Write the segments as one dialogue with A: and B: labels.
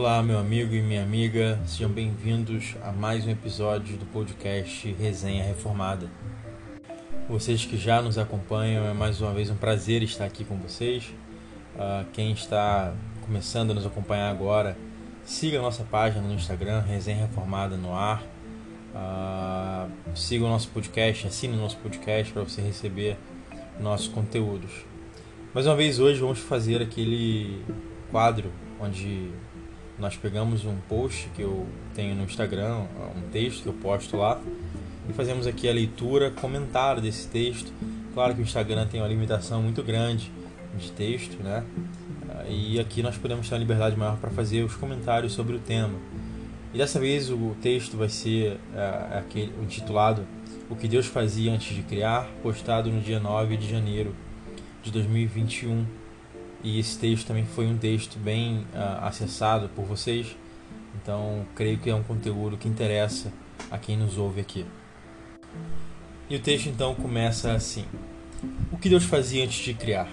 A: Olá, meu amigo e minha amiga, sejam bem-vindos a mais um episódio do podcast Resenha Reformada. Vocês que já nos acompanham, é mais uma vez um prazer estar aqui com vocês. Uh, quem está começando a nos acompanhar agora, siga a nossa página no Instagram, Resenha Reformada no Ar. Uh, siga o nosso podcast, assine o nosso podcast para você receber nossos conteúdos. Mais uma vez, hoje vamos fazer aquele quadro onde nós pegamos um post que eu tenho no Instagram, um texto que eu posto lá, e fazemos aqui a leitura, comentário desse texto. Claro que o Instagram tem uma limitação muito grande de texto, né? E aqui nós podemos ter uma liberdade maior para fazer os comentários sobre o tema. E dessa vez o texto vai ser é, aquele intitulado O que Deus fazia antes de criar, postado no dia 9 de janeiro de 2021 e esse texto também foi um texto bem uh, acessado por vocês, então creio que é um conteúdo que interessa a quem nos ouve aqui. E o texto então começa assim: O que Deus fazia antes de criar?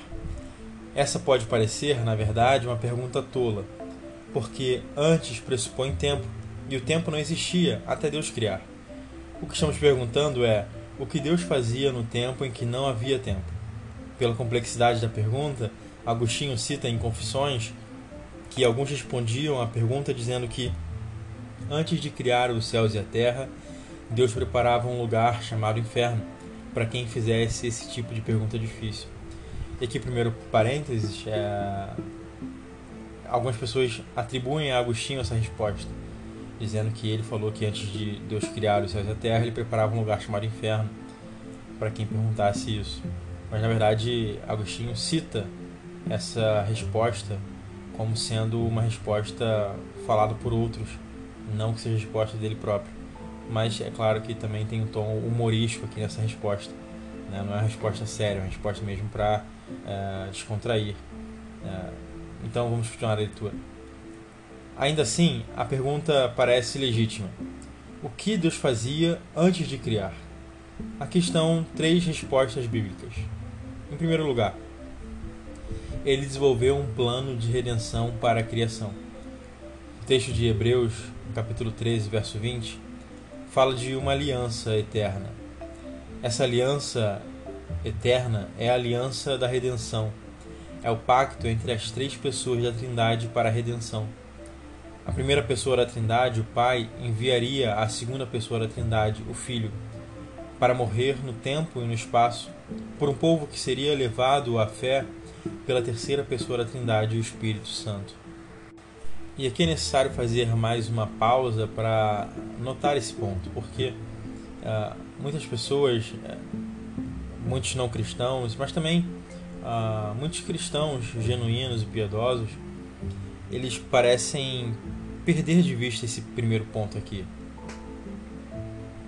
A: Essa pode parecer, na verdade, uma pergunta tola, porque antes pressupõe tempo, e o tempo não existia até Deus criar. O que estamos perguntando é: o que Deus fazia no tempo em que não havia tempo? Pela complexidade da pergunta, Agostinho cita em Confissões que alguns respondiam à pergunta dizendo que antes de criar os céus e a terra, Deus preparava um lugar chamado inferno para quem fizesse esse tipo de pergunta difícil. E aqui, primeiro parênteses, é... algumas pessoas atribuem a Agostinho essa resposta, dizendo que ele falou que antes de Deus criar os céus e a terra, ele preparava um lugar chamado inferno para quem perguntasse isso. Mas na verdade, Agostinho cita essa resposta como sendo uma resposta falada por outros, não que seja resposta dele próprio. Mas é claro que também tem um tom humorístico aqui nessa resposta. Né? Não é uma resposta séria, é uma resposta mesmo para é, descontrair. É, então vamos continuar a leitura. Ainda assim, a pergunta parece legítima. O que Deus fazia antes de criar? Aqui estão três respostas bíblicas. Em primeiro lugar, ele desenvolveu um plano de redenção para a criação. O texto de Hebreus, capítulo 13, verso 20, fala de uma aliança eterna. Essa aliança eterna é a aliança da redenção. É o pacto entre as três pessoas da Trindade para a redenção. A primeira pessoa da Trindade, o Pai, enviaria a segunda pessoa da Trindade, o Filho, para morrer no tempo e no espaço por um povo que seria levado à fé pela terceira pessoa da Trindade, o Espírito Santo. E aqui é necessário fazer mais uma pausa para notar esse ponto, porque uh, muitas pessoas, uh, muitos não cristãos, mas também uh, muitos cristãos genuínos e piedosos, eles parecem perder de vista esse primeiro ponto aqui.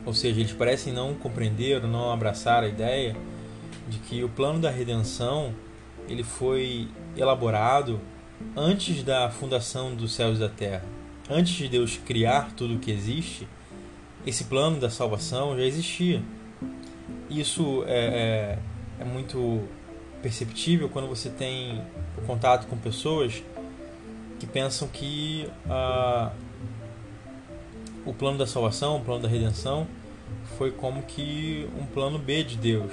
A: Ou seja, eles parecem não compreender, não abraçar a ideia de que o plano da redenção ele foi elaborado antes da fundação dos céus e da terra. Antes de Deus criar tudo o que existe, esse plano da salvação já existia. Isso é, é, é muito perceptível quando você tem contato com pessoas que pensam que ah, o plano da salvação, o plano da redenção, foi como que um plano B de Deus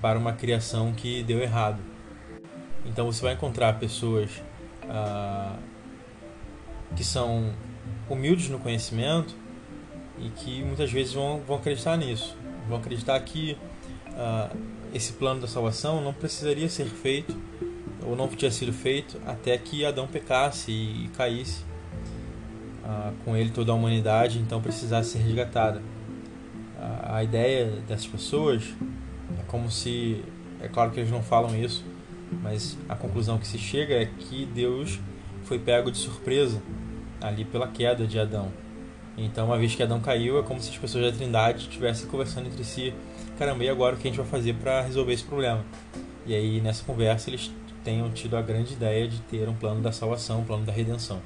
A: para uma criação que deu errado. Então você vai encontrar pessoas ah, que são humildes no conhecimento e que muitas vezes vão, vão acreditar nisso. Vão acreditar que ah, esse plano da salvação não precisaria ser feito ou não tinha sido feito até que Adão pecasse e, caísse. Ah, com ele toda a humanidade então precisasse ser resgatada. A ideia dessas pessoas é como se, é claro que eles não falam isso, mas a conclusão que se chega é que Deus foi pego de surpresa ali pela queda de Adão. Então, uma vez que Adão caiu, é como se as pessoas da Trindade estivessem conversando entre si: caramba, e agora o que a gente vai fazer para resolver esse problema? E aí, nessa conversa, eles tenham tido a grande ideia de ter um plano da salvação, um plano da redenção.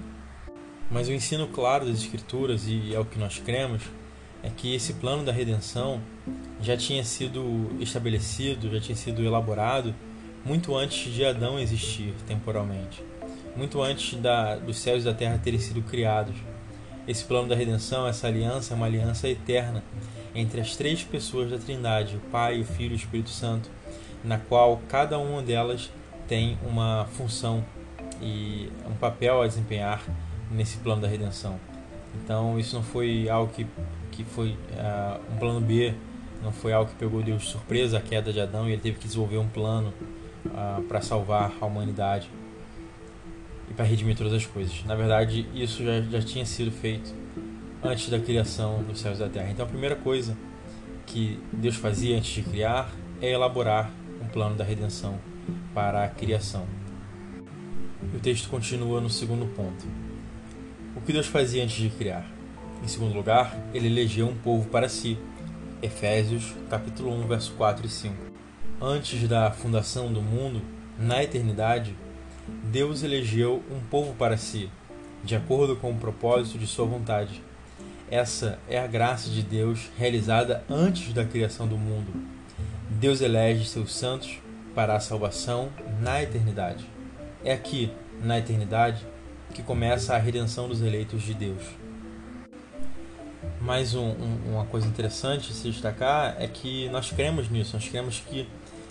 A: Mas o ensino claro das Escrituras, e é o que nós cremos, é que esse plano da redenção já tinha sido estabelecido, já tinha sido elaborado muito antes de Adão existir temporalmente. muito antes da, dos céus e da terra terem sido criados. Esse plano da redenção, essa aliança, é uma aliança eterna entre as três pessoas da Trindade, o Pai, o Filho e o Espírito Santo, na qual cada uma delas tem uma função e um papel a desempenhar nesse plano da redenção. Então isso não foi algo que, que foi uh, um plano B, não foi algo que pegou Deus de surpresa a queda de Adão e ele teve que desenvolver um plano uh, para salvar a humanidade e para redimir todas as coisas. Na verdade, isso já, já tinha sido feito antes da criação dos céus e da terra. Então, a primeira coisa que Deus fazia antes de criar é elaborar um plano da redenção para a criação. E o texto continua no segundo ponto. O que Deus fazia antes de criar? Em segundo lugar, ele elegeu um povo para si. Efésios, capítulo 1, verso 4 e 5. Antes da fundação do mundo, na eternidade, Deus elegeu um povo para si, de acordo com o propósito de sua vontade. Essa é a graça de Deus realizada antes da criação do mundo. Deus elege seus santos para a salvação na eternidade. É aqui, na eternidade, que começa a redenção dos eleitos de Deus. Mais um, um, uma coisa interessante se destacar é que nós cremos nisso, nós cremos que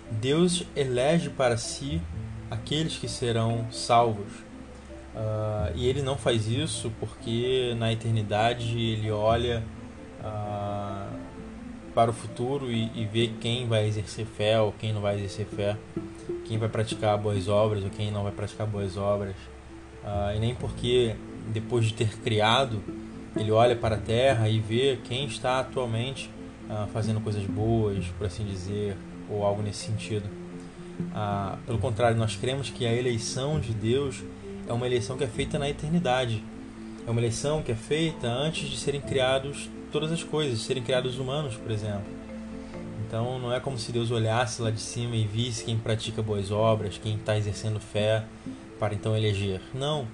A: Deus elege para si aqueles que serão salvos. Uh, e ele não faz isso porque na eternidade ele olha uh, para o futuro e, e, vê quem vai exercer fé ou quem não vai exercer fé, quem vai praticar boas obras ou quem não vai praticar boas obras. Uh, e nem porque depois de ter criado ele olha para a terra e vê quem está atualmente fazendo coisas boas, por assim dizer, ou algo nesse sentido. Ah, pelo contrário, nós cremos que a eleição de Deus é uma eleição que é feita na eternidade. É uma eleição que é feita antes de serem criados todas as coisas, serem criados humanos, por exemplo. Então não é como se Deus olhasse lá de cima e visse quem pratica boas obras, quem está exercendo fé, para então eleger. Não.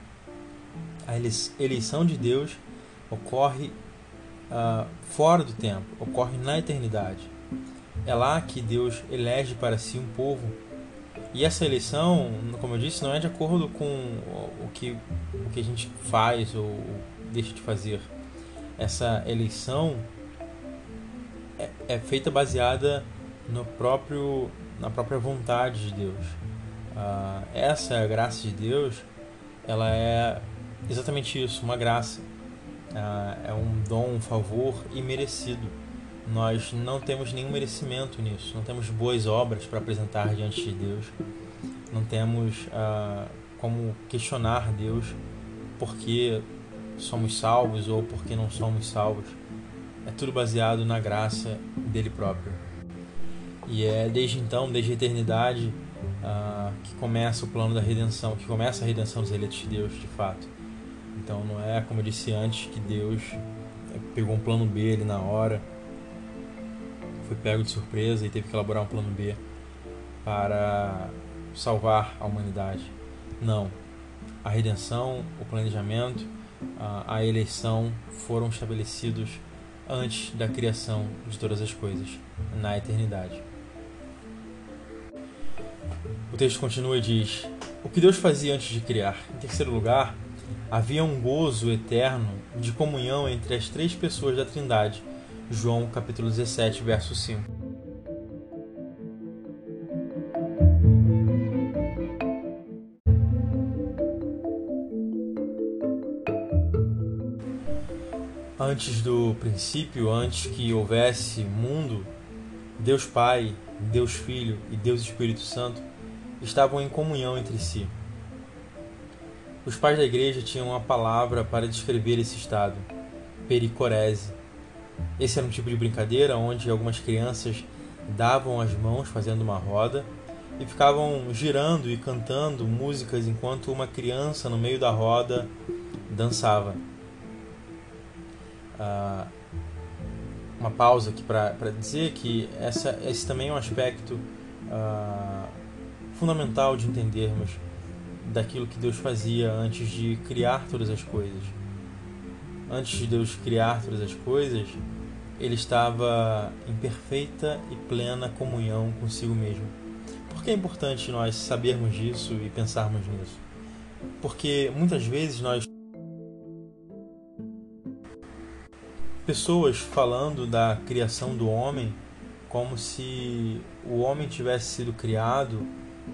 A: A eleição de Deus ocorre uh, fora do tempo, ocorre na eternidade. É lá que Deus elege para si um povo e essa eleição, como eu disse, não é de acordo com o que, o que a gente faz ou deixa de fazer. Essa eleição é, é feita baseada no próprio, na própria vontade de Deus. Uh, essa graça de Deus, ela é exatamente isso, uma graça. Uh, é um dom, um favor imerecido nós não temos nenhum merecimento nisso, não temos boas obras para apresentar diante de Deus, não temos ah, como questionar Deus porque somos salvos ou porque não somos salvos. É tudo baseado na graça dele próprio. E é desde então, desde a eternidade, ah, que começa o plano da redenção, que começa a redenção dos eleitos de Deus, de fato. Então não é, como eu disse antes, que Deus pegou um plano B ali na hora foi pego de surpresa e teve que elaborar um plano B para salvar a humanidade. Não. A redenção, o planejamento, a, eleição foram estabelecidos antes da criação de todas as coisas, na eternidade. O texto continua e diz: O que Deus fazia antes de criar? Em terceiro lugar, havia um gozo eterno de comunhão entre as três pessoas da Trindade João capítulo 17, verso 5. Antes do princípio, antes que houvesse mundo, Deus Pai, Deus Filho e Deus Espírito Santo estavam em comunhão entre si. Os pais da igreja tinham uma palavra para descrever esse estado: pericorese, esse era um tipo de brincadeira onde algumas crianças davam as mãos fazendo uma roda e ficavam girando e cantando músicas enquanto uma criança no meio da roda dançava. Ah, uma pausa aqui para dizer que essa, esse também é um aspecto ah, fundamental de entendermos daquilo que Deus fazia antes de criar todas as coisas antes de Deus criar todas as coisas, ele estava em perfeita e plena comunhão consigo mesmo. Por que é importante nós sabermos disso e pensarmos nisso? Porque muitas vezes nós pessoas falando da criação do homem como se o homem tivesse sido criado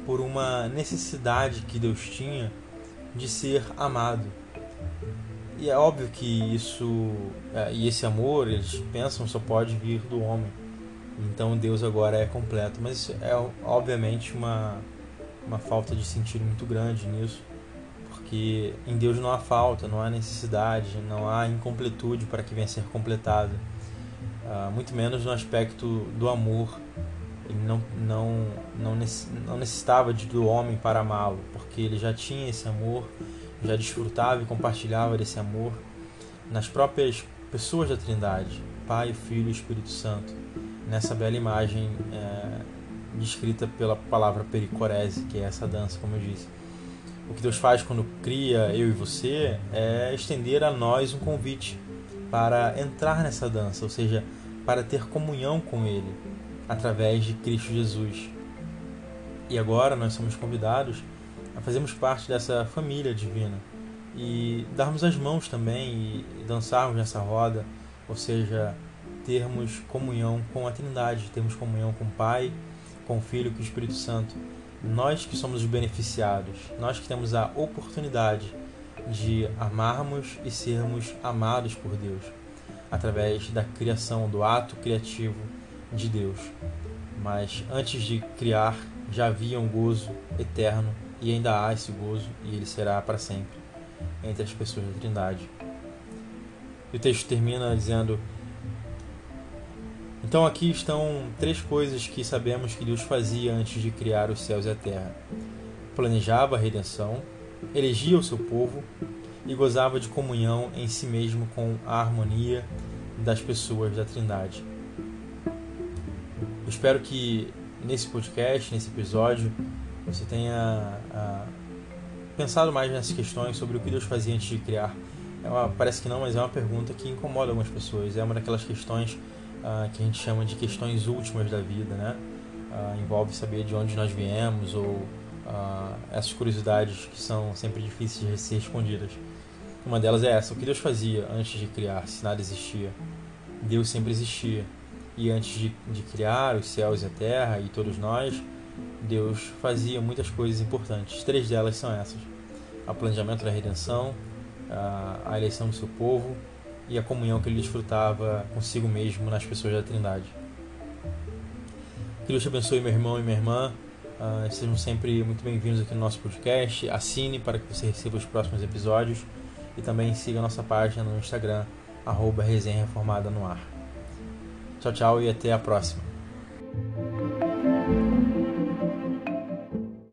A: por uma necessidade que Deus tinha de ser amado. E é óbvio que isso é, e esse amor, eles pensam, só pode vir do homem. Então Deus agora é completo, mas é obviamente uma uma falta de sentido muito grande nisso, porque em Deus não há falta, não há necessidade, não há incompletude para que venha a ser completado. Uh, muito menos no aspecto do amor. Ele não, não, não, não necessitava de, do homem para amá-lo, porque ele já tinha esse amor, já desfrutava e compartilhava desse amor nas próprias pessoas da Trindade, Pai, Filho e Espírito Santo, nessa bela imagem é, descrita pela palavra pericorese, que é essa dança, como eu disse. O que Deus faz quando cria eu e você é estender a nós um convite para entrar nessa dança, ou seja, para ter comunhão com Ele através de Cristo Jesus. E agora nós somos convidados a fazermos parte dessa família divina e darmos as mãos também e dançarmos nessa roda, ou seja, termos comunhão com a Trindade, termos comunhão com o Pai, com o Filho com o Espírito Santo. Nós que somos os beneficiados, nós que temos a oportunidade de amarmos e sermos amados por Deus, através da criação, do ato criativo de Deus. Mas antes de criar, já havia um gozo eterno e ainda há esse gozo e ele será para sempre entre as pessoas da Trindade. E o texto termina dizendo: então aqui estão três coisas que sabemos que Deus fazia antes de criar os céus e a terra: planejava a redenção, elegia o seu povo e gozava de comunhão em si mesmo com a harmonia das pessoas da Trindade. Espero que nesse podcast, nesse episódio, você tenha ah, pensado mais nessas questões sobre o que Deus fazia antes de criar. É uma, parece que não, mas é uma pergunta que incomoda algumas pessoas. É uma daquelas questões uh, que a gente chama de questões últimas da vida, né? Uh, envolve saber de onde nós viemos ou essas curiosidades que são sempre difíceis de ser respondidas. Uma delas é essa: o que Deus fazia antes de criar, se nada existia? Deus sempre existia. E antes de, de criar os céus e a terra e todos nós, Deus fazia muitas coisas importantes. Três delas são essas: o planejamento da redenção, a eleição do seu povo e a comunhão que ele desfrutava consigo mesmo nas pessoas da Trindade. Que Deus te abençoe, meu irmão e minha irmã. Uh, sejam sempre muito bem-vindos aqui no nosso podcast. Assine para que você receba os próximos episódios e também siga a nossa página no Instagram, arroba Resenha Reformada no Ar. Tchau, tchau e até a próxima.